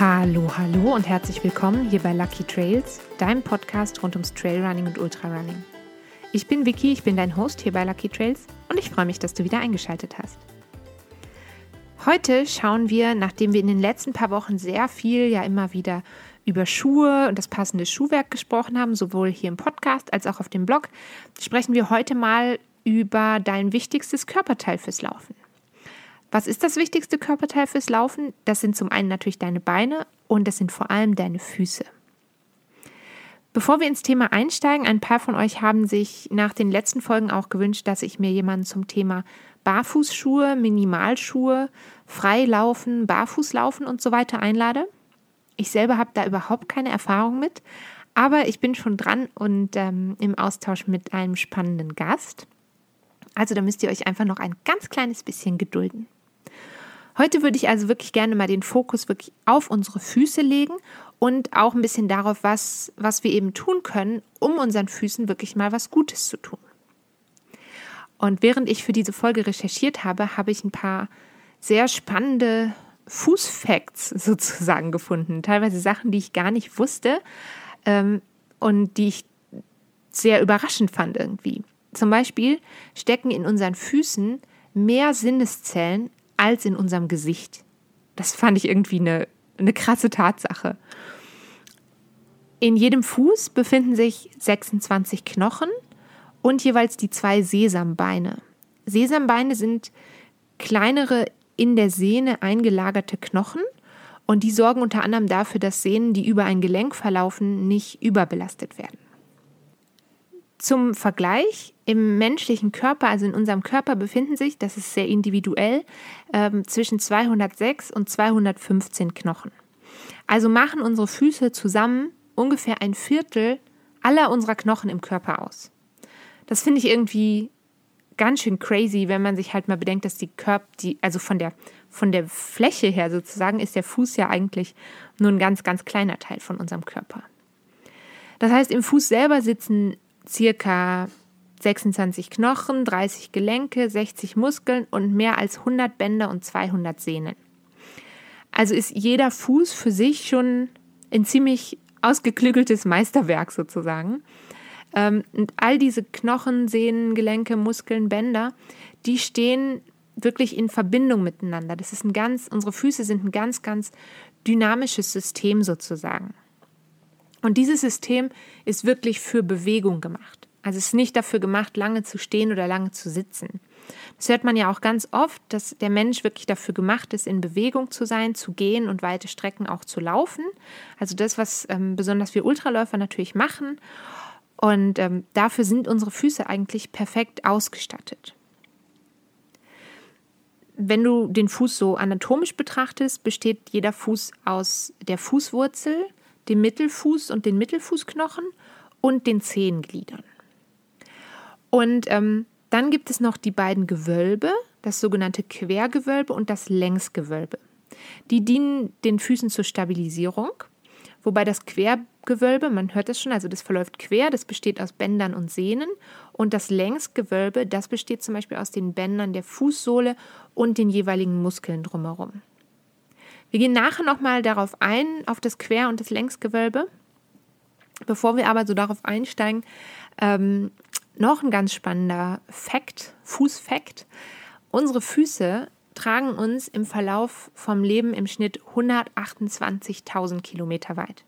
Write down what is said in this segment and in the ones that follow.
Hallo, hallo und herzlich willkommen hier bei Lucky Trails, deinem Podcast rund ums Trailrunning und Ultrarunning. Ich bin Vicky, ich bin dein Host hier bei Lucky Trails und ich freue mich, dass du wieder eingeschaltet hast. Heute schauen wir, nachdem wir in den letzten paar Wochen sehr viel ja immer wieder über Schuhe und das passende Schuhwerk gesprochen haben, sowohl hier im Podcast als auch auf dem Blog, sprechen wir heute mal über dein wichtigstes Körperteil fürs Laufen. Was ist das wichtigste Körperteil fürs Laufen? Das sind zum einen natürlich deine Beine und das sind vor allem deine Füße. Bevor wir ins Thema einsteigen, ein paar von euch haben sich nach den letzten Folgen auch gewünscht, dass ich mir jemanden zum Thema Barfußschuhe, Minimalschuhe, Freilaufen, Barfußlaufen und so weiter einlade. Ich selber habe da überhaupt keine Erfahrung mit, aber ich bin schon dran und ähm, im Austausch mit einem spannenden Gast. Also da müsst ihr euch einfach noch ein ganz kleines bisschen gedulden. Heute würde ich also wirklich gerne mal den Fokus wirklich auf unsere Füße legen und auch ein bisschen darauf, was, was wir eben tun können, um unseren Füßen wirklich mal was Gutes zu tun. Und während ich für diese Folge recherchiert habe, habe ich ein paar sehr spannende Fußfacts sozusagen gefunden. Teilweise Sachen, die ich gar nicht wusste ähm, und die ich sehr überraschend fand irgendwie. Zum Beispiel stecken in unseren Füßen mehr Sinneszellen als in unserem Gesicht. Das fand ich irgendwie eine, eine krasse Tatsache. In jedem Fuß befinden sich 26 Knochen und jeweils die zwei Sesambeine. Sesambeine sind kleinere in der Sehne eingelagerte Knochen und die sorgen unter anderem dafür, dass Sehnen, die über ein Gelenk verlaufen, nicht überbelastet werden. Zum Vergleich, im menschlichen Körper, also in unserem Körper, befinden sich, das ist sehr individuell, ähm, zwischen 206 und 215 Knochen. Also machen unsere Füße zusammen ungefähr ein Viertel aller unserer Knochen im Körper aus. Das finde ich irgendwie ganz schön crazy, wenn man sich halt mal bedenkt, dass die Körper, die, also von der, von der Fläche her sozusagen, ist der Fuß ja eigentlich nur ein ganz, ganz kleiner Teil von unserem Körper. Das heißt, im Fuß selber sitzen circa 26 Knochen, 30 Gelenke, 60 Muskeln und mehr als 100 Bänder und 200 Sehnen. Also ist jeder Fuß für sich schon ein ziemlich ausgeklügeltes Meisterwerk sozusagen. Ähm, und all diese Knochen, Sehnen, Gelenke, Muskeln, Bänder, die stehen wirklich in Verbindung miteinander. Das ist ein ganz, unsere Füße sind ein ganz, ganz dynamisches System sozusagen. Und dieses System ist wirklich für Bewegung gemacht. Also es ist nicht dafür gemacht, lange zu stehen oder lange zu sitzen. Das hört man ja auch ganz oft, dass der Mensch wirklich dafür gemacht ist, in Bewegung zu sein, zu gehen und weite Strecken auch zu laufen. Also das, was ähm, besonders wir Ultraläufer natürlich machen. Und ähm, dafür sind unsere Füße eigentlich perfekt ausgestattet. Wenn du den Fuß so anatomisch betrachtest, besteht jeder Fuß aus der Fußwurzel, dem Mittelfuß und den Mittelfußknochen und den Zehengliedern. Und ähm, dann gibt es noch die beiden Gewölbe, das sogenannte Quergewölbe und das Längsgewölbe. Die dienen den Füßen zur Stabilisierung, wobei das Quergewölbe, man hört es schon, also das verläuft quer, das besteht aus Bändern und Sehnen und das Längsgewölbe, das besteht zum Beispiel aus den Bändern der Fußsohle und den jeweiligen Muskeln drumherum. Wir gehen nachher nochmal darauf ein, auf das Quer- und das Längsgewölbe. Bevor wir aber so darauf einsteigen, ähm, noch ein ganz spannender Fakt, Fußfakt. Unsere Füße tragen uns im Verlauf vom Leben im Schnitt 128.000 Kilometer weit.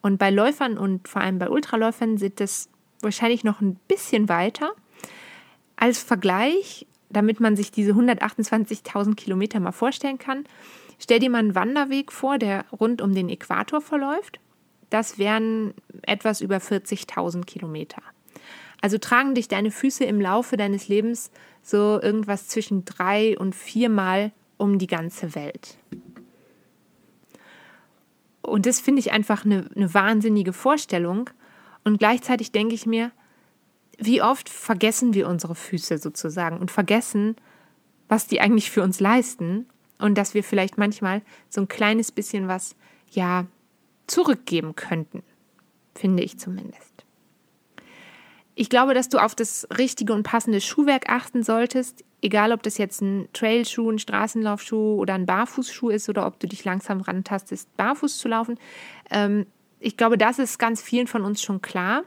Und bei Läufern und vor allem bei Ultraläufern sind es wahrscheinlich noch ein bisschen weiter. Als Vergleich, damit man sich diese 128.000 Kilometer mal vorstellen kann, Stell dir mal einen Wanderweg vor, der rund um den Äquator verläuft. Das wären etwas über 40.000 Kilometer. Also tragen dich deine Füße im Laufe deines Lebens so irgendwas zwischen drei und viermal um die ganze Welt. Und das finde ich einfach eine, eine wahnsinnige Vorstellung. Und gleichzeitig denke ich mir, wie oft vergessen wir unsere Füße sozusagen und vergessen, was die eigentlich für uns leisten und dass wir vielleicht manchmal so ein kleines bisschen was, ja, zurückgeben könnten, finde ich zumindest. Ich glaube, dass du auf das richtige und passende Schuhwerk achten solltest, egal ob das jetzt ein Trailschuh, ein Straßenlaufschuh oder ein Barfußschuh ist oder ob du dich langsam rantastest, barfuß zu laufen. Ähm, ich glaube, das ist ganz vielen von uns schon klar.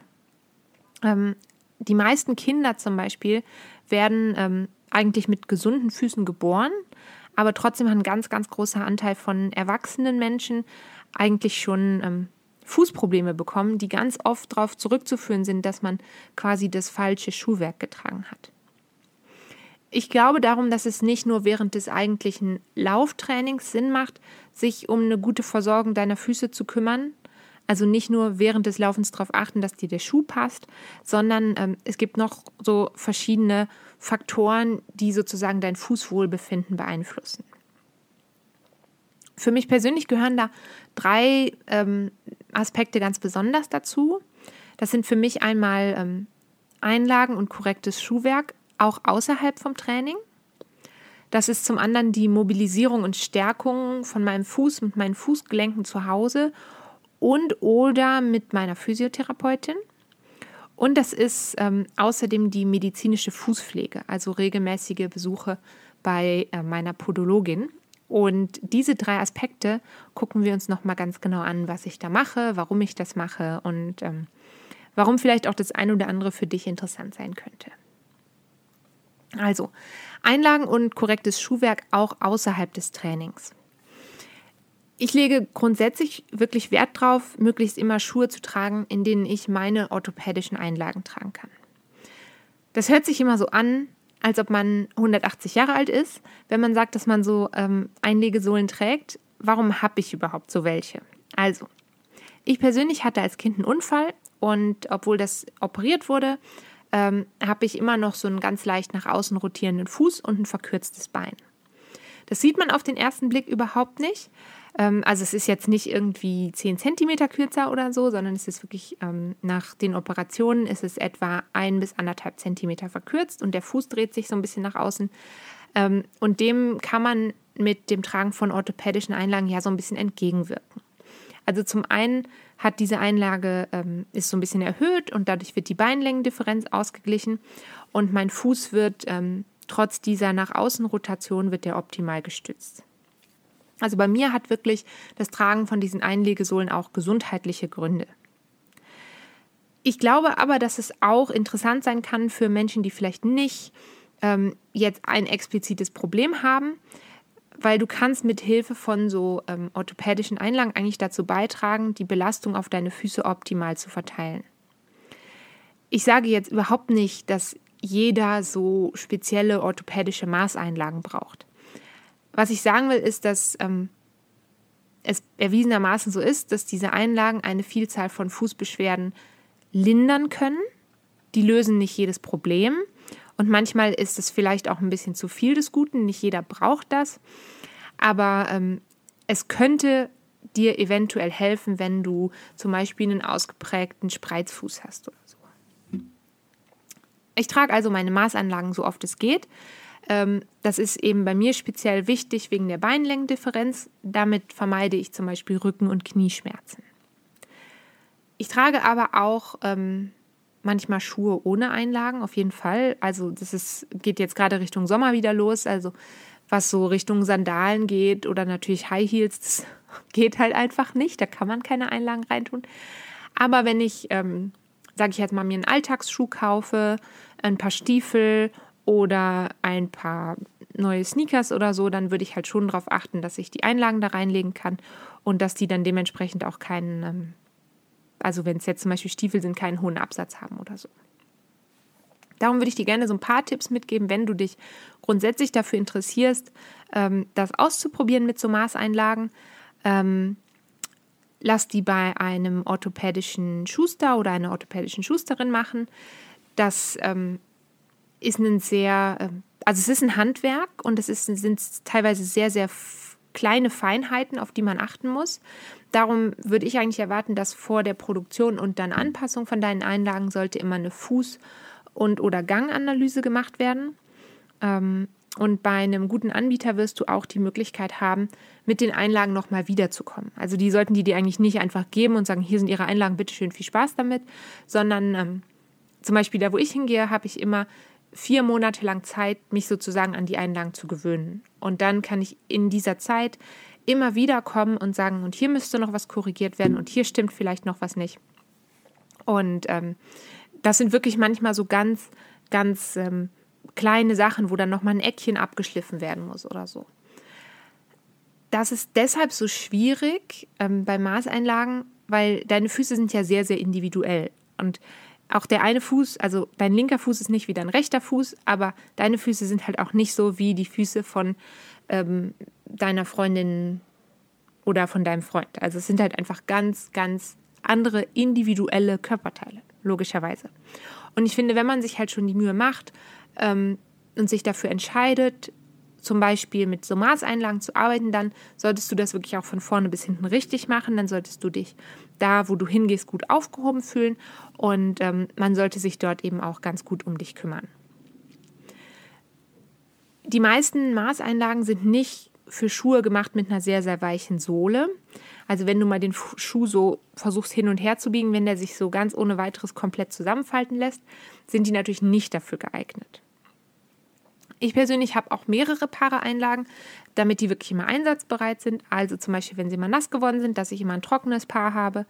Ähm, die meisten Kinder zum Beispiel werden ähm, eigentlich mit gesunden Füßen geboren, aber trotzdem hat ein ganz, ganz großer Anteil von erwachsenen Menschen eigentlich schon ähm, Fußprobleme bekommen, die ganz oft darauf zurückzuführen sind, dass man quasi das falsche Schuhwerk getragen hat. Ich glaube darum, dass es nicht nur während des eigentlichen Lauftrainings Sinn macht, sich um eine gute Versorgung deiner Füße zu kümmern. Also nicht nur während des Laufens darauf achten, dass dir der Schuh passt, sondern ähm, es gibt noch so verschiedene Faktoren, die sozusagen dein Fußwohlbefinden beeinflussen. Für mich persönlich gehören da drei ähm, Aspekte ganz besonders dazu. Das sind für mich einmal ähm, Einlagen und korrektes Schuhwerk, auch außerhalb vom Training. Das ist zum anderen die Mobilisierung und Stärkung von meinem Fuß mit meinen Fußgelenken zu Hause und oder mit meiner Physiotherapeutin. Und das ist ähm, außerdem die medizinische Fußpflege, also regelmäßige Besuche bei äh, meiner Podologin. Und diese drei Aspekte gucken wir uns nochmal ganz genau an, was ich da mache, warum ich das mache und ähm, warum vielleicht auch das ein oder andere für dich interessant sein könnte. Also, Einlagen und korrektes Schuhwerk auch außerhalb des Trainings. Ich lege grundsätzlich wirklich Wert drauf, möglichst immer Schuhe zu tragen, in denen ich meine orthopädischen Einlagen tragen kann. Das hört sich immer so an, als ob man 180 Jahre alt ist, wenn man sagt, dass man so ähm, Einlegesohlen trägt. Warum habe ich überhaupt so welche? Also, ich persönlich hatte als Kind einen Unfall und obwohl das operiert wurde, ähm, habe ich immer noch so einen ganz leicht nach außen rotierenden Fuß und ein verkürztes Bein. Das sieht man auf den ersten Blick überhaupt nicht. Ähm, also es ist jetzt nicht irgendwie 10 cm kürzer oder so, sondern es ist wirklich ähm, nach den Operationen ist es etwa ein bis anderthalb Zentimeter verkürzt und der Fuß dreht sich so ein bisschen nach außen. Ähm, und dem kann man mit dem Tragen von orthopädischen Einlagen ja so ein bisschen entgegenwirken. Also zum einen hat diese Einlage ähm, ist so ein bisschen erhöht und dadurch wird die Beinlängendifferenz ausgeglichen und mein Fuß wird ähm, trotz dieser nach außen Rotation wird der optimal gestützt. Also bei mir hat wirklich das Tragen von diesen Einlegesohlen auch gesundheitliche Gründe. Ich glaube aber, dass es auch interessant sein kann für Menschen, die vielleicht nicht ähm, jetzt ein explizites Problem haben, weil du kannst mit Hilfe von so ähm, orthopädischen Einlagen eigentlich dazu beitragen, die Belastung auf deine Füße optimal zu verteilen. Ich sage jetzt überhaupt nicht, dass jeder so spezielle orthopädische Maßeinlagen braucht. Was ich sagen will, ist, dass ähm, es erwiesenermaßen so ist, dass diese Einlagen eine Vielzahl von Fußbeschwerden lindern können. Die lösen nicht jedes Problem. Und manchmal ist es vielleicht auch ein bisschen zu viel des Guten. Nicht jeder braucht das. Aber ähm, es könnte dir eventuell helfen, wenn du zum Beispiel einen ausgeprägten Spreizfuß hast oder so. Ich trage also meine Maßanlagen so oft es geht. Ähm, das ist eben bei mir speziell wichtig wegen der Beinlängendifferenz. Damit vermeide ich zum Beispiel Rücken- und Knieschmerzen. Ich trage aber auch ähm, manchmal Schuhe ohne Einlagen, auf jeden Fall. Also das ist, geht jetzt gerade Richtung Sommer wieder los. Also was so Richtung Sandalen geht oder natürlich High Heels, das geht halt einfach nicht. Da kann man keine Einlagen reintun. Aber wenn ich, ähm, sage ich jetzt mal, mir einen Alltagsschuh kaufe, ein paar Stiefel oder ein paar neue Sneakers oder so, dann würde ich halt schon darauf achten, dass ich die Einlagen da reinlegen kann und dass die dann dementsprechend auch keinen, ähm, also wenn es jetzt zum Beispiel Stiefel sind, keinen hohen Absatz haben oder so. Darum würde ich dir gerne so ein paar Tipps mitgeben, wenn du dich grundsätzlich dafür interessierst, ähm, das auszuprobieren mit so Maßeinlagen. Lass die bei einem orthopädischen Schuster oder einer orthopädischen Schusterin machen. Das ähm, ist ein sehr, ähm, also es ist ein Handwerk und es ist, sind teilweise sehr, sehr kleine Feinheiten, auf die man achten muss. Darum würde ich eigentlich erwarten, dass vor der Produktion und dann Anpassung von deinen Einlagen sollte immer eine Fuß- und oder Ganganalyse gemacht werden. Ähm, und bei einem guten Anbieter wirst du auch die Möglichkeit haben, mit den Einlagen nochmal wiederzukommen. Also die sollten die dir eigentlich nicht einfach geben und sagen, hier sind ihre Einlagen, bitteschön, viel Spaß damit, sondern ähm, zum Beispiel da, wo ich hingehe, habe ich immer vier Monate lang Zeit, mich sozusagen an die Einlagen zu gewöhnen. Und dann kann ich in dieser Zeit immer wieder kommen und sagen, und hier müsste noch was korrigiert werden und hier stimmt vielleicht noch was nicht. Und ähm, das sind wirklich manchmal so ganz, ganz ähm, kleine Sachen, wo dann nochmal ein Eckchen abgeschliffen werden muss oder so. Das ist deshalb so schwierig ähm, bei Maßeinlagen, weil deine Füße sind ja sehr, sehr individuell. Und auch der eine Fuß, also dein linker Fuß ist nicht wie dein rechter Fuß, aber deine Füße sind halt auch nicht so wie die Füße von ähm, deiner Freundin oder von deinem Freund. Also es sind halt einfach ganz, ganz andere individuelle Körperteile, logischerweise. Und ich finde, wenn man sich halt schon die Mühe macht ähm, und sich dafür entscheidet, zum Beispiel mit so Maßeinlagen zu arbeiten, dann solltest du das wirklich auch von vorne bis hinten richtig machen. Dann solltest du dich da, wo du hingehst, gut aufgehoben fühlen und ähm, man sollte sich dort eben auch ganz gut um dich kümmern. Die meisten Maßeinlagen sind nicht für Schuhe gemacht mit einer sehr, sehr weichen Sohle. Also wenn du mal den Schuh so versuchst hin und her zu biegen, wenn der sich so ganz ohne weiteres komplett zusammenfalten lässt, sind die natürlich nicht dafür geeignet. Ich persönlich habe auch mehrere Paare Einlagen, damit die wirklich immer einsatzbereit sind. Also zum Beispiel, wenn sie mal nass geworden sind, dass ich immer ein trockenes Paar habe.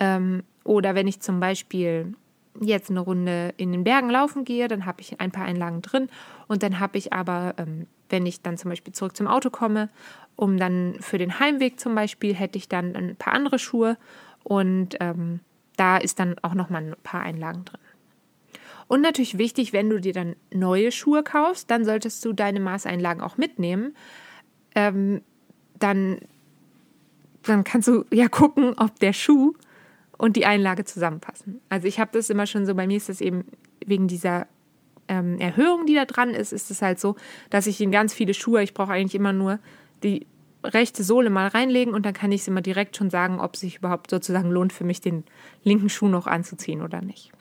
Ähm, oder wenn ich zum Beispiel jetzt eine Runde in den Bergen laufen gehe, dann habe ich ein paar Einlagen drin. Und dann habe ich aber, ähm, wenn ich dann zum Beispiel zurück zum Auto komme, um dann für den Heimweg zum Beispiel, hätte ich dann ein paar andere Schuhe. Und ähm, da ist dann auch nochmal ein paar Einlagen drin. Und natürlich wichtig, wenn du dir dann neue Schuhe kaufst, dann solltest du deine Maßeinlagen auch mitnehmen. Ähm, dann, dann kannst du ja gucken, ob der Schuh und die Einlage zusammenpassen. Also ich habe das immer schon so, bei mir ist das eben wegen dieser ähm, Erhöhung, die da dran ist, ist es halt so, dass ich in ganz viele Schuhe, ich brauche eigentlich immer nur die rechte Sohle mal reinlegen und dann kann ich es immer direkt schon sagen, ob es sich überhaupt sozusagen lohnt für mich, den linken Schuh noch anzuziehen oder nicht.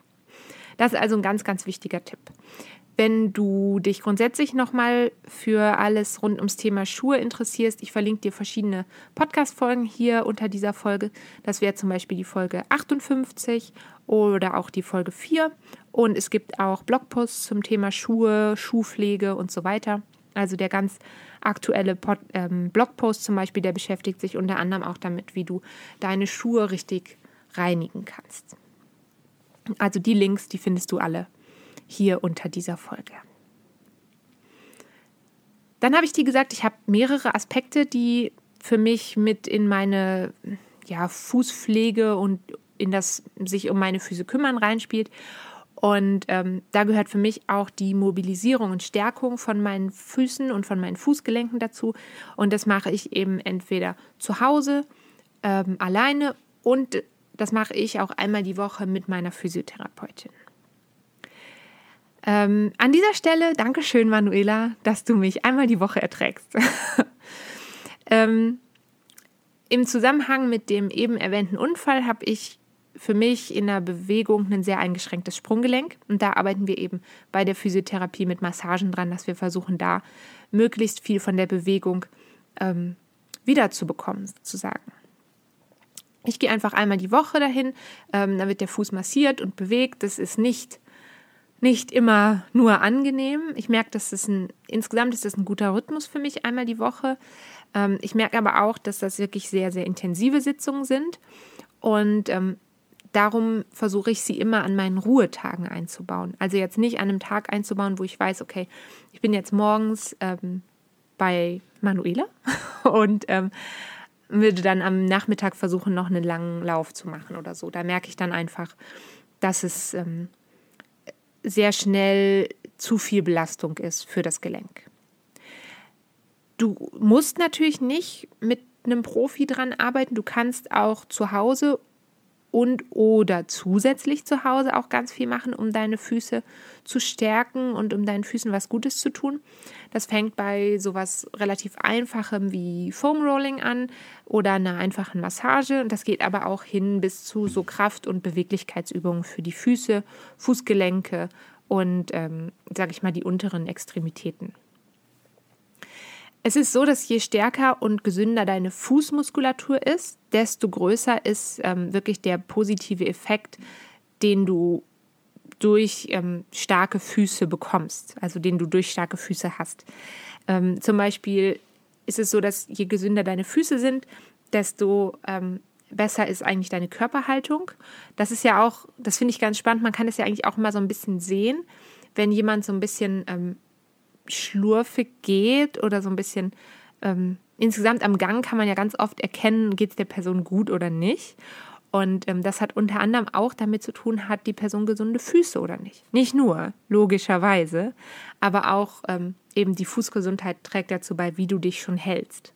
Das ist also ein ganz, ganz wichtiger Tipp. Wenn du dich grundsätzlich nochmal für alles rund ums Thema Schuhe interessierst, ich verlinke dir verschiedene Podcast-Folgen hier unter dieser Folge. Das wäre zum Beispiel die Folge 58 oder auch die Folge 4. Und es gibt auch Blogposts zum Thema Schuhe, Schuhpflege und so weiter. Also der ganz aktuelle Pod, ähm, Blogpost zum Beispiel, der beschäftigt sich unter anderem auch damit, wie du deine Schuhe richtig reinigen kannst. Also die Links, die findest du alle hier unter dieser Folge. Dann habe ich dir gesagt, ich habe mehrere Aspekte, die für mich mit in meine ja, Fußpflege und in das sich um meine Füße kümmern reinspielt. Und ähm, da gehört für mich auch die Mobilisierung und Stärkung von meinen Füßen und von meinen Fußgelenken dazu. Und das mache ich eben entweder zu Hause, ähm, alleine und das mache ich auch einmal die Woche mit meiner Physiotherapeutin. Ähm, an dieser Stelle, danke schön, Manuela, dass du mich einmal die Woche erträgst. ähm, Im Zusammenhang mit dem eben erwähnten Unfall habe ich für mich in der Bewegung ein sehr eingeschränktes Sprunggelenk. Und da arbeiten wir eben bei der Physiotherapie mit Massagen dran, dass wir versuchen, da möglichst viel von der Bewegung ähm, wiederzubekommen, sozusagen. Ich gehe einfach einmal die Woche dahin, ähm, da wird der Fuß massiert und bewegt. Das ist nicht, nicht immer nur angenehm. Ich merke, dass das ein, insgesamt ist das ein guter Rhythmus für mich, einmal die Woche. Ähm, ich merke aber auch, dass das wirklich sehr, sehr intensive Sitzungen sind. Und ähm, darum versuche ich sie immer an meinen Ruhetagen einzubauen. Also jetzt nicht an einem Tag einzubauen, wo ich weiß, okay, ich bin jetzt morgens ähm, bei Manuela und ähm, würde dann am Nachmittag versuchen, noch einen langen Lauf zu machen oder so. Da merke ich dann einfach, dass es ähm, sehr schnell zu viel Belastung ist für das Gelenk. Du musst natürlich nicht mit einem Profi dran arbeiten. Du kannst auch zu Hause und oder zusätzlich zu Hause auch ganz viel machen, um deine Füße zu stärken und um deinen Füßen was Gutes zu tun. Das fängt bei sowas relativ einfachem wie Foam Rolling an oder einer einfachen Massage und das geht aber auch hin bis zu so Kraft- und Beweglichkeitsübungen für die Füße, Fußgelenke und ähm, sage ich mal die unteren Extremitäten. Es ist so, dass je stärker und gesünder deine Fußmuskulatur ist, desto größer ist ähm, wirklich der positive Effekt, den du durch ähm, starke Füße bekommst, also den du durch starke Füße hast. Ähm, zum Beispiel ist es so, dass je gesünder deine Füße sind, desto ähm, besser ist eigentlich deine Körperhaltung. Das ist ja auch, das finde ich ganz spannend, man kann es ja eigentlich auch immer so ein bisschen sehen, wenn jemand so ein bisschen ähm, schlurfig geht oder so ein bisschen ähm, insgesamt am Gang kann man ja ganz oft erkennen, geht es der Person gut oder nicht. Und ähm, das hat unter anderem auch damit zu tun, hat die Person gesunde Füße oder nicht. Nicht nur, logischerweise, aber auch ähm, eben die Fußgesundheit trägt dazu bei, wie du dich schon hältst.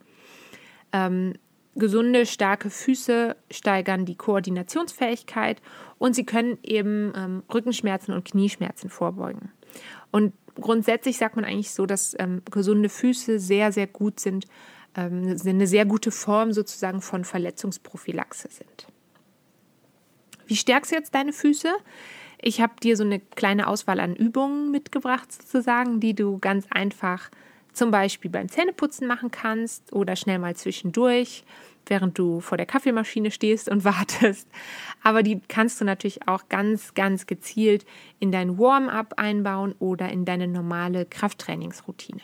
Ähm, gesunde, starke Füße steigern die Koordinationsfähigkeit und sie können eben ähm, Rückenschmerzen und Knieschmerzen vorbeugen. Und grundsätzlich sagt man eigentlich so, dass ähm, gesunde Füße sehr, sehr gut sind, ähm, eine sehr gute Form sozusagen von Verletzungsprophylaxe sind. Wie stärkst du jetzt deine Füße? Ich habe dir so eine kleine Auswahl an Übungen mitgebracht, sozusagen, die du ganz einfach zum Beispiel beim Zähneputzen machen kannst oder schnell mal zwischendurch, während du vor der Kaffeemaschine stehst und wartest. Aber die kannst du natürlich auch ganz, ganz gezielt in dein Warm-up einbauen oder in deine normale Krafttrainingsroutine.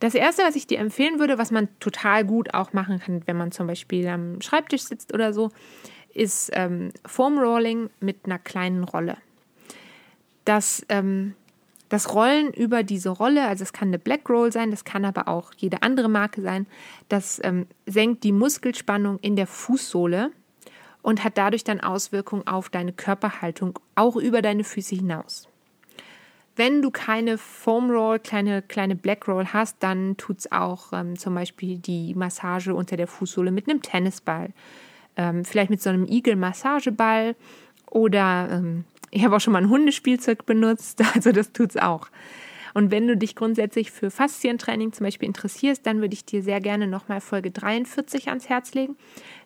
Das erste, was ich dir empfehlen würde, was man total gut auch machen kann, wenn man zum Beispiel am Schreibtisch sitzt oder so, ist ähm, Foam Rolling mit einer kleinen Rolle. Das, ähm, das Rollen über diese Rolle, also es kann eine Black Roll sein, das kann aber auch jede andere Marke sein, das ähm, senkt die Muskelspannung in der Fußsohle und hat dadurch dann Auswirkungen auf deine Körperhaltung, auch über deine Füße hinaus. Wenn du keine Foam Roll, kleine, kleine Black Roll hast, dann tut es auch ähm, zum Beispiel die Massage unter der Fußsohle mit einem Tennisball ähm, vielleicht mit so einem Igel-Massageball oder ähm, ich habe auch schon mal ein Hundespielzeug benutzt, also das tut es auch. Und wenn du dich grundsätzlich für Faszientraining zum Beispiel interessierst, dann würde ich dir sehr gerne nochmal Folge 43 ans Herz legen.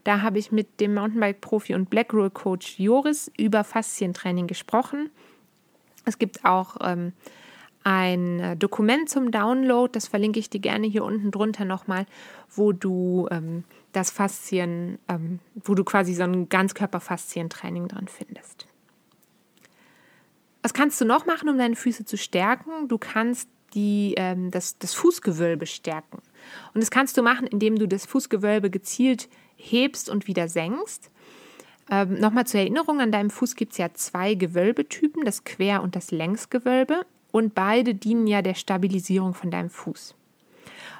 Da habe ich mit dem Mountainbike-Profi und Black Roll Coach Joris über Faszientraining gesprochen. Es gibt auch ähm, ein äh, Dokument zum Download, das verlinke ich dir gerne hier unten drunter nochmal, wo du ähm, das Faszien, ähm, wo du quasi so ein Ganzkörperfaszientraining dran findest. Was kannst du noch machen, um deine Füße zu stärken? Du kannst die, ähm, das, das Fußgewölbe stärken. Und das kannst du machen, indem du das Fußgewölbe gezielt hebst und wieder senkst. Ähm, Nochmal zur Erinnerung, an deinem Fuß gibt es ja zwei Gewölbetypen, das Quer- und das Längsgewölbe. Und beide dienen ja der Stabilisierung von deinem Fuß.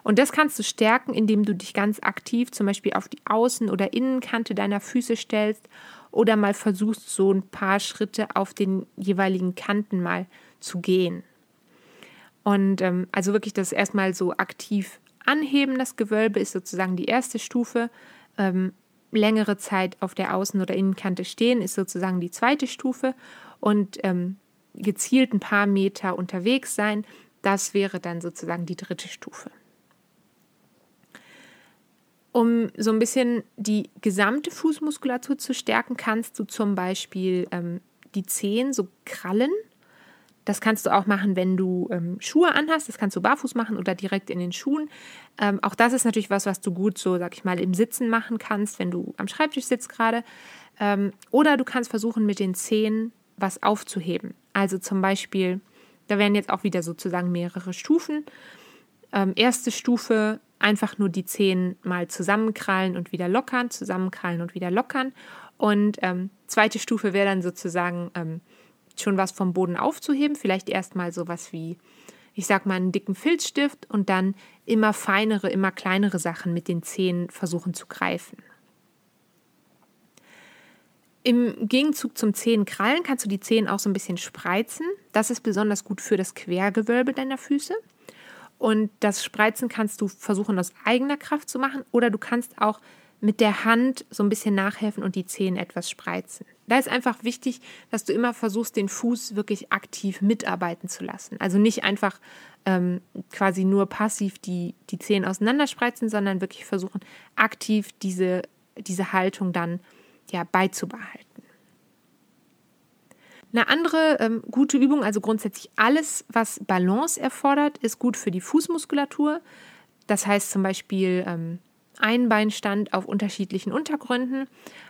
Und das kannst du stärken, indem du dich ganz aktiv zum Beispiel auf die Außen- oder Innenkante deiner Füße stellst oder mal versuchst, so ein paar Schritte auf den jeweiligen Kanten mal zu gehen. Und ähm, also wirklich das erstmal so aktiv anheben, das Gewölbe ist sozusagen die erste Stufe. Ähm, längere Zeit auf der Außen- oder Innenkante stehen ist sozusagen die zweite Stufe. Und ähm, gezielt ein paar Meter unterwegs sein, das wäre dann sozusagen die dritte Stufe um so ein bisschen die gesamte Fußmuskulatur zu stärken, kannst du zum Beispiel ähm, die Zehen so krallen. Das kannst du auch machen, wenn du ähm, Schuhe anhast. Das kannst du barfuß machen oder direkt in den Schuhen. Ähm, auch das ist natürlich was, was du gut so, sag ich mal, im Sitzen machen kannst, wenn du am Schreibtisch sitzt gerade. Ähm, oder du kannst versuchen, mit den Zehen was aufzuheben. Also zum Beispiel, da wären jetzt auch wieder sozusagen mehrere Stufen. Ähm, erste Stufe einfach nur die Zehen mal zusammenkrallen und wieder lockern, zusammenkrallen und wieder lockern. Und ähm, zweite Stufe wäre dann sozusagen ähm, schon was vom Boden aufzuheben, vielleicht erstmal sowas wie, ich sag mal, einen dicken Filzstift und dann immer feinere, immer kleinere Sachen mit den Zehen versuchen zu greifen. Im Gegenzug zum Zehenkrallen kannst du die Zehen auch so ein bisschen spreizen. Das ist besonders gut für das Quergewölbe deiner Füße. Und das Spreizen kannst du versuchen aus eigener Kraft zu machen oder du kannst auch mit der Hand so ein bisschen nachhelfen und die Zehen etwas spreizen. Da ist einfach wichtig, dass du immer versuchst, den Fuß wirklich aktiv mitarbeiten zu lassen. Also nicht einfach ähm, quasi nur passiv die, die Zehen auseinanderspreizen, sondern wirklich versuchen, aktiv diese, diese Haltung dann ja, beizubehalten. Eine andere ähm, gute Übung, also grundsätzlich alles, was Balance erfordert, ist gut für die Fußmuskulatur. Das heißt zum Beispiel ähm, Einbeinstand auf unterschiedlichen Untergründen.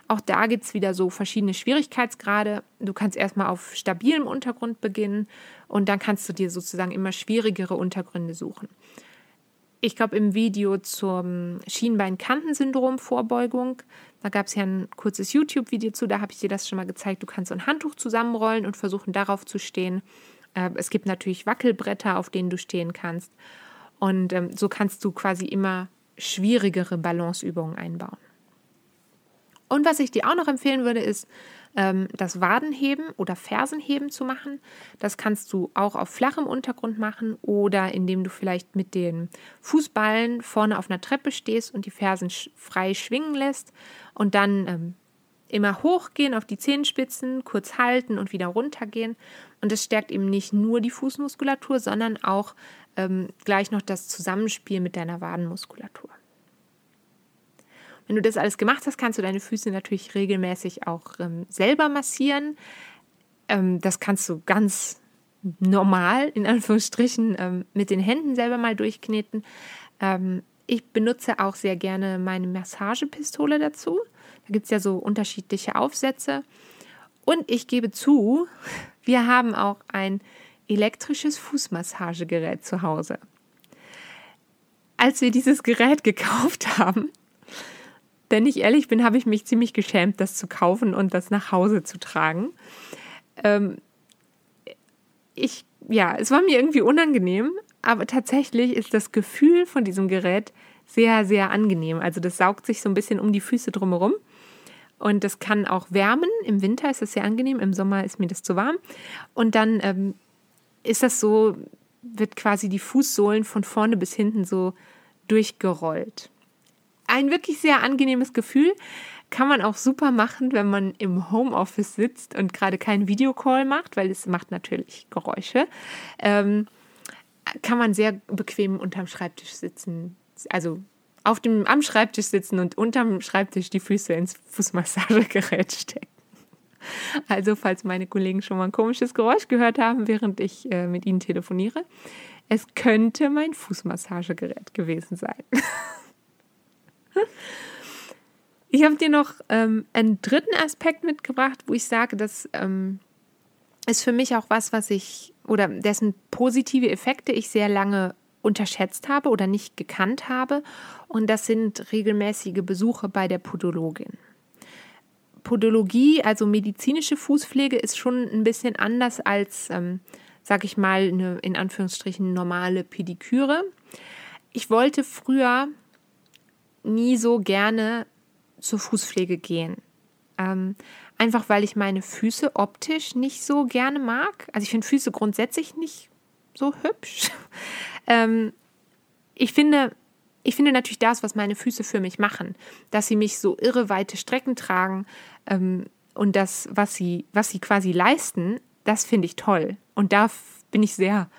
Auch da gibt es wieder so verschiedene Schwierigkeitsgrade. Du kannst erstmal auf stabilem Untergrund beginnen und dann kannst du dir sozusagen immer schwierigere Untergründe suchen. Ich glaube, im Video zum Schienbein-Kantensyndrom-Vorbeugung, da gab es ja ein kurzes YouTube-Video zu, da habe ich dir das schon mal gezeigt. Du kannst so ein Handtuch zusammenrollen und versuchen, darauf zu stehen. Äh, es gibt natürlich Wackelbretter, auf denen du stehen kannst. Und ähm, so kannst du quasi immer schwierigere Balanceübungen einbauen. Und was ich dir auch noch empfehlen würde, ist das Wadenheben oder Fersenheben zu machen. Das kannst du auch auf flachem Untergrund machen oder indem du vielleicht mit den Fußballen vorne auf einer Treppe stehst und die Fersen frei schwingen lässt und dann ähm, immer hochgehen auf die Zehenspitzen, kurz halten und wieder runtergehen. Und das stärkt eben nicht nur die Fußmuskulatur, sondern auch ähm, gleich noch das Zusammenspiel mit deiner Wadenmuskulatur. Wenn du das alles gemacht hast, kannst du deine Füße natürlich regelmäßig auch ähm, selber massieren. Ähm, das kannst du ganz normal, in Anführungsstrichen, ähm, mit den Händen selber mal durchkneten. Ähm, ich benutze auch sehr gerne meine Massagepistole dazu. Da gibt es ja so unterschiedliche Aufsätze. Und ich gebe zu, wir haben auch ein elektrisches Fußmassagegerät zu Hause. Als wir dieses Gerät gekauft haben, wenn ich ehrlich bin, habe ich mich ziemlich geschämt, das zu kaufen und das nach Hause zu tragen. Ähm, ich, ja, es war mir irgendwie unangenehm, aber tatsächlich ist das Gefühl von diesem Gerät sehr, sehr angenehm. Also das saugt sich so ein bisschen um die Füße drumherum. Und das kann auch wärmen. Im Winter ist es sehr angenehm, im Sommer ist mir das zu warm. Und dann ähm, ist das so, wird quasi die Fußsohlen von vorne bis hinten so durchgerollt ein wirklich sehr angenehmes Gefühl. Kann man auch super machen, wenn man im Homeoffice sitzt und gerade keinen Videocall macht, weil es macht natürlich Geräusche. Ähm, kann man sehr bequem unterm Schreibtisch sitzen. Also auf dem, am Schreibtisch sitzen und unterm Schreibtisch die Füße ins Fußmassagegerät stecken. Also, falls meine Kollegen schon mal ein komisches Geräusch gehört haben, während ich äh, mit ihnen telefoniere, es könnte mein Fußmassagegerät gewesen sein. Ich habe dir noch ähm, einen dritten Aspekt mitgebracht, wo ich sage, das ähm, ist für mich auch was, was ich oder dessen positive Effekte ich sehr lange unterschätzt habe oder nicht gekannt habe. Und das sind regelmäßige Besuche bei der Podologin. Podologie, also medizinische Fußpflege, ist schon ein bisschen anders als, ähm, sag ich mal, eine in Anführungsstrichen normale Pediküre. Ich wollte früher nie so gerne zur Fußpflege gehen. Ähm, einfach weil ich meine Füße optisch nicht so gerne mag. Also ich finde Füße grundsätzlich nicht so hübsch. ähm, ich finde, ich finde natürlich das, was meine Füße für mich machen, dass sie mich so irre weite Strecken tragen ähm, und das, was sie, was sie quasi leisten, das finde ich toll. Und da bin ich sehr,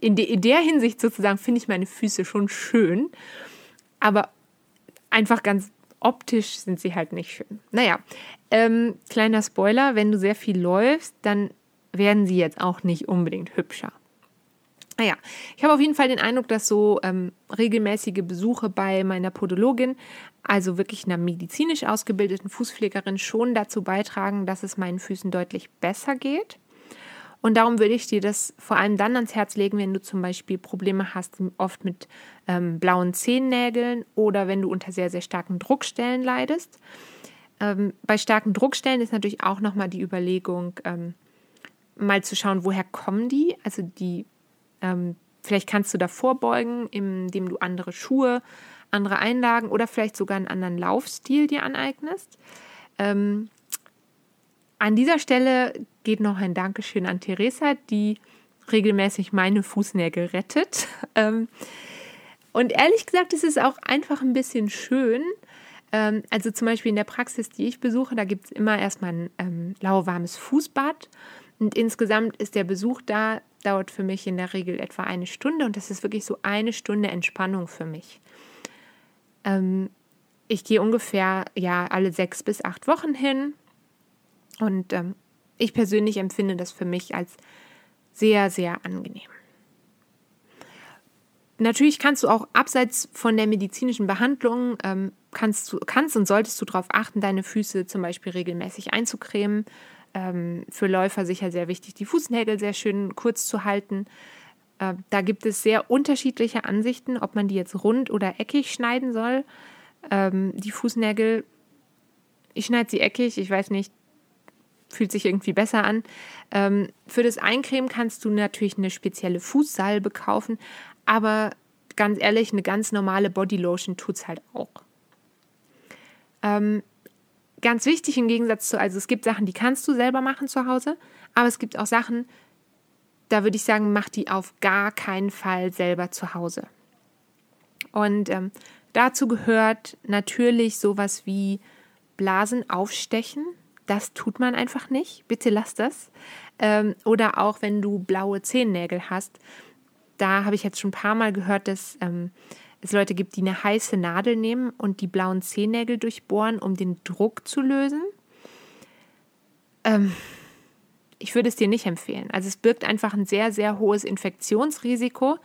in, de, in der Hinsicht sozusagen finde ich meine Füße schon schön. Aber einfach ganz optisch sind sie halt nicht schön. Naja, ähm, kleiner Spoiler, wenn du sehr viel läufst, dann werden sie jetzt auch nicht unbedingt hübscher. Naja, ich habe auf jeden Fall den Eindruck, dass so ähm, regelmäßige Besuche bei meiner Podologin, also wirklich einer medizinisch ausgebildeten Fußpflegerin, schon dazu beitragen, dass es meinen Füßen deutlich besser geht. Und darum würde ich dir das vor allem dann ans Herz legen, wenn du zum Beispiel Probleme hast, oft mit ähm, blauen Zehennägeln oder wenn du unter sehr, sehr starken Druckstellen leidest. Ähm, bei starken Druckstellen ist natürlich auch nochmal die Überlegung, ähm, mal zu schauen, woher kommen die. Also die, ähm, vielleicht kannst du da vorbeugen, indem du andere Schuhe, andere Einlagen oder vielleicht sogar einen anderen Laufstil dir aneignest. Ähm, an dieser Stelle geht noch ein Dankeschön an Theresa, die regelmäßig meine Fußnägel rettet. Ähm, und ehrlich gesagt, es ist auch einfach ein bisschen schön. Ähm, also zum Beispiel in der Praxis, die ich besuche, da gibt es immer erstmal ein ähm, lauwarmes Fußbad. Und insgesamt ist der Besuch da, dauert für mich in der Regel etwa eine Stunde. Und das ist wirklich so eine Stunde Entspannung für mich. Ich gehe ungefähr ja alle sechs bis acht Wochen hin und ähm, ich persönlich empfinde das für mich als sehr, sehr angenehm. Natürlich kannst du auch abseits von der medizinischen Behandlung, ähm, kannst, du, kannst und solltest du darauf achten, deine Füße zum Beispiel regelmäßig einzucremen. Ähm, für Läufer sicher sehr wichtig, die Fußnägel sehr schön kurz zu halten. Äh, da gibt es sehr unterschiedliche Ansichten, ob man die jetzt rund oder eckig schneiden soll. Ähm, die Fußnägel, ich schneide sie eckig, ich weiß nicht, fühlt sich irgendwie besser an. Ähm, für das Eincremen kannst du natürlich eine spezielle Fußsalbe kaufen, aber ganz ehrlich, eine ganz normale Bodylotion tut es halt auch. Ähm, ganz wichtig im Gegensatz zu, also es gibt Sachen, die kannst du selber machen zu Hause, aber es gibt auch Sachen, da würde ich sagen, mach die auf gar keinen Fall selber zu Hause. Und ähm, dazu gehört natürlich sowas wie Blasen aufstechen. Das tut man einfach nicht. Bitte lass das. Ähm, oder auch wenn du blaue Zehennägel hast. Da habe ich jetzt schon ein paar Mal gehört, dass ähm, es Leute gibt, die eine heiße Nadel nehmen und die blauen Zehennägel durchbohren, um den Druck zu lösen. Ähm, ich würde es dir nicht empfehlen. Also es birgt einfach ein sehr, sehr hohes Infektionsrisiko.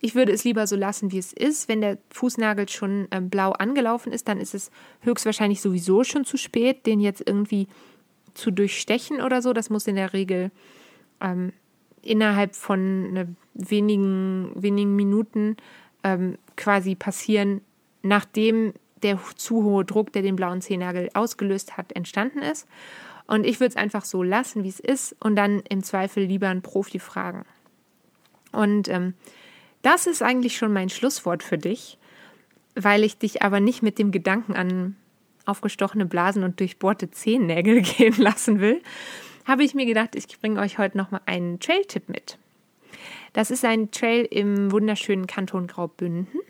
Ich würde es lieber so lassen, wie es ist. Wenn der Fußnagel schon ähm, blau angelaufen ist, dann ist es höchstwahrscheinlich sowieso schon zu spät, den jetzt irgendwie zu durchstechen oder so. Das muss in der Regel ähm, innerhalb von ne, wenigen, wenigen Minuten ähm, quasi passieren, nachdem der zu hohe Druck, der den blauen Zehennagel ausgelöst hat, entstanden ist. Und ich würde es einfach so lassen, wie es ist und dann im Zweifel lieber einen Profi fragen. Und ähm, das ist eigentlich schon mein Schlusswort für dich, weil ich dich aber nicht mit dem Gedanken an aufgestochene Blasen und durchbohrte Zehennägel gehen lassen will, habe ich mir gedacht, ich bringe euch heute nochmal einen Trail-Tipp mit. Das ist ein Trail im wunderschönen Kanton Graubünden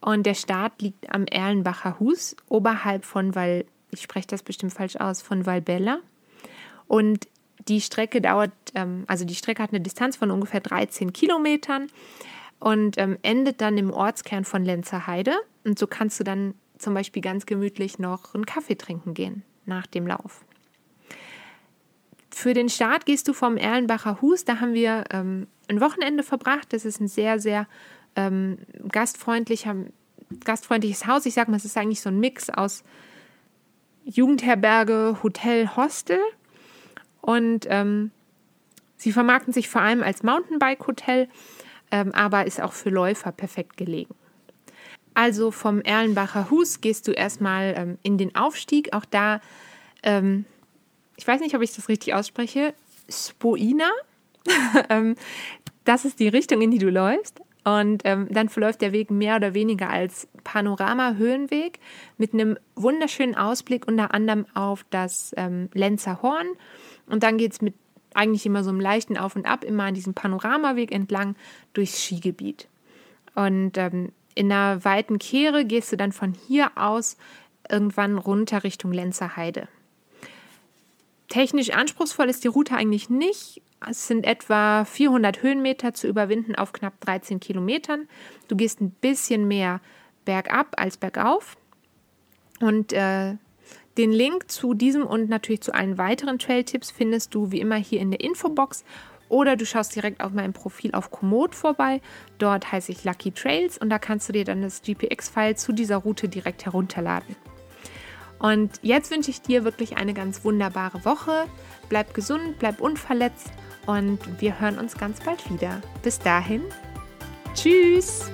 und der Start liegt am Erlenbacher Hus oberhalb von Val, ich spreche das bestimmt falsch aus, von Valbella. Und die Strecke dauert, ähm, also die Strecke hat eine Distanz von ungefähr 13 Kilometern und ähm, endet dann im Ortskern von Lenzerheide. Und so kannst du dann zum Beispiel ganz gemütlich noch einen Kaffee trinken gehen nach dem Lauf. Für den Start gehst du vom Erlenbacher Hus. Da haben wir ähm, ein Wochenende verbracht. Das ist ein sehr, sehr ähm, gastfreundlicher, gastfreundliches Haus. Ich sage mal, es ist eigentlich so ein Mix aus Jugendherberge, Hotel, Hostel. Und ähm, sie vermarkten sich vor allem als Mountainbike-Hotel aber ist auch für Läufer perfekt gelegen. Also vom Erlenbacher Hus gehst du erstmal ähm, in den Aufstieg. Auch da, ähm, ich weiß nicht, ob ich das richtig ausspreche, Spoina. Ähm, das ist die Richtung, in die du läufst. Und ähm, dann verläuft der Weg mehr oder weniger als Panorama-Höhenweg mit einem wunderschönen Ausblick unter anderem auf das ähm, Lenzer Horn. Und dann geht es mit eigentlich immer so im leichten Auf und Ab, immer an diesem Panoramaweg entlang durchs Skigebiet. Und ähm, in einer weiten Kehre gehst du dann von hier aus irgendwann runter Richtung Lenzer Heide. Technisch anspruchsvoll ist die Route eigentlich nicht. Es sind etwa 400 Höhenmeter zu überwinden auf knapp 13 Kilometern. Du gehst ein bisschen mehr bergab als bergauf. Und äh, den Link zu diesem und natürlich zu allen weiteren Trail-Tipps findest du wie immer hier in der Infobox oder du schaust direkt auf meinem Profil auf Komoot vorbei. Dort heiße ich Lucky Trails und da kannst du dir dann das GPX-File zu dieser Route direkt herunterladen. Und jetzt wünsche ich dir wirklich eine ganz wunderbare Woche. Bleib gesund, bleib unverletzt und wir hören uns ganz bald wieder. Bis dahin, tschüss!